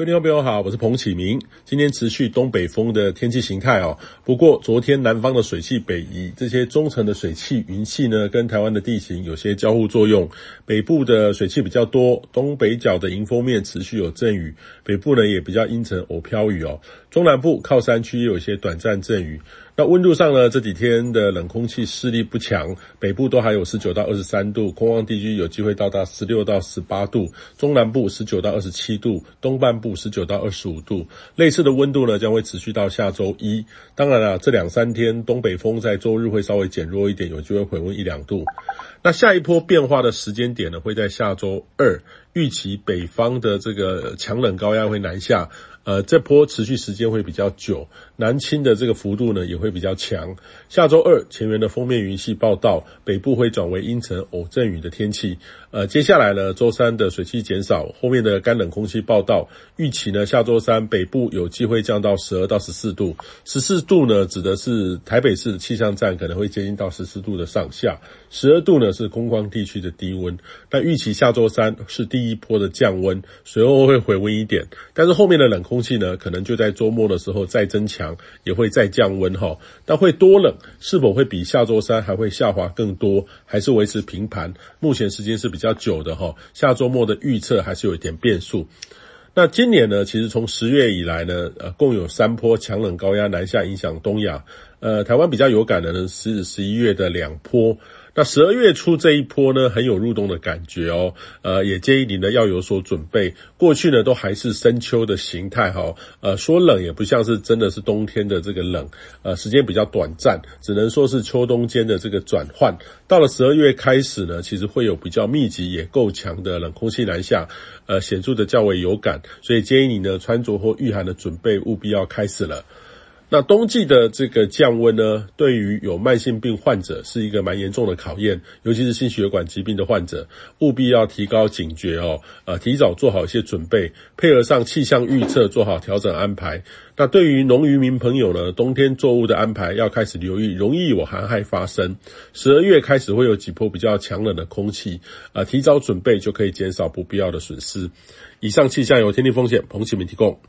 各位听众朋友好，我是彭启明。今天持续东北风的天气形态哦。不过昨天南方的水汽北移，这些中层的水汽云系呢，跟台湾的地形有些交互作用。北部的水汽比较多，东北角的迎风面持续有阵雨，北部呢也比较阴沉偶飘雨哦。中南部靠山区有一些短暂阵雨。那温度上呢，这几天的冷空气势力不强，北部都还有十九到二十三度，空旷地区有机会到达十六到十八度，中南部十九到二十七度，东半部五十九到二十五度。类似的温度呢，将会持续到下周一。当然了，这两三天东北风在周日会稍微减弱一点，有机会回温一两度。那下一波变化的时间点呢，会在下周二，预期北方的这个强冷高压会南下。呃，这波持续时间会比较久，南侵的这个幅度呢也会比较强。下周二前缘的锋面云系报道，北部会转为阴沉偶阵雨的天气。呃，接下来呢，周三的水汽减少，后面的干冷空气报道，预期呢下周三北部有机会降到十二到十四度。十四度呢指的是台北市的气象站可能会接近到十四度的上下，十二度呢是空旷地区的低温。那预期下周三是第一波的降温，随后会回温一点，但是后面的冷空气呢，可能就在周末的时候再增强，也会再降温哈。但会多冷，是否会比下周三还会下滑更多，还是维持平盘？目前时间是比较久的哈。下周末的预测还是有一点变数。那今年呢，其实从十月以来呢，呃，共有三波强冷高压南下影响东亚。呃，台湾比较有感的呢是十一月的两波。那十二月初这一波呢，很有入冬的感觉哦，呃，也建议你呢要有所准备。过去呢都还是深秋的形态哈，呃，说冷也不像是真的是冬天的这个冷，呃，时间比较短暂，只能说是秋冬间的这个转换。到了十二月开始呢，其实会有比较密集也够强的冷空气南下，呃，显著的较为有感，所以建议你呢穿着或御寒的准备务必要开始了。那冬季的这个降温呢，对于有慢性病患者是一个蛮严重的考验，尤其是心血管疾病的患者，务必要提高警觉哦，呃，提早做好一些准备，配合上气象预测，做好调整安排。那对于农渔民朋友呢，冬天作物的安排要开始留意，容易有寒害发生。十二月开始会有几波比较强冷的空气，呃，提早准备就可以减少不必要的损失。以上气象由天气风险彭启明提供。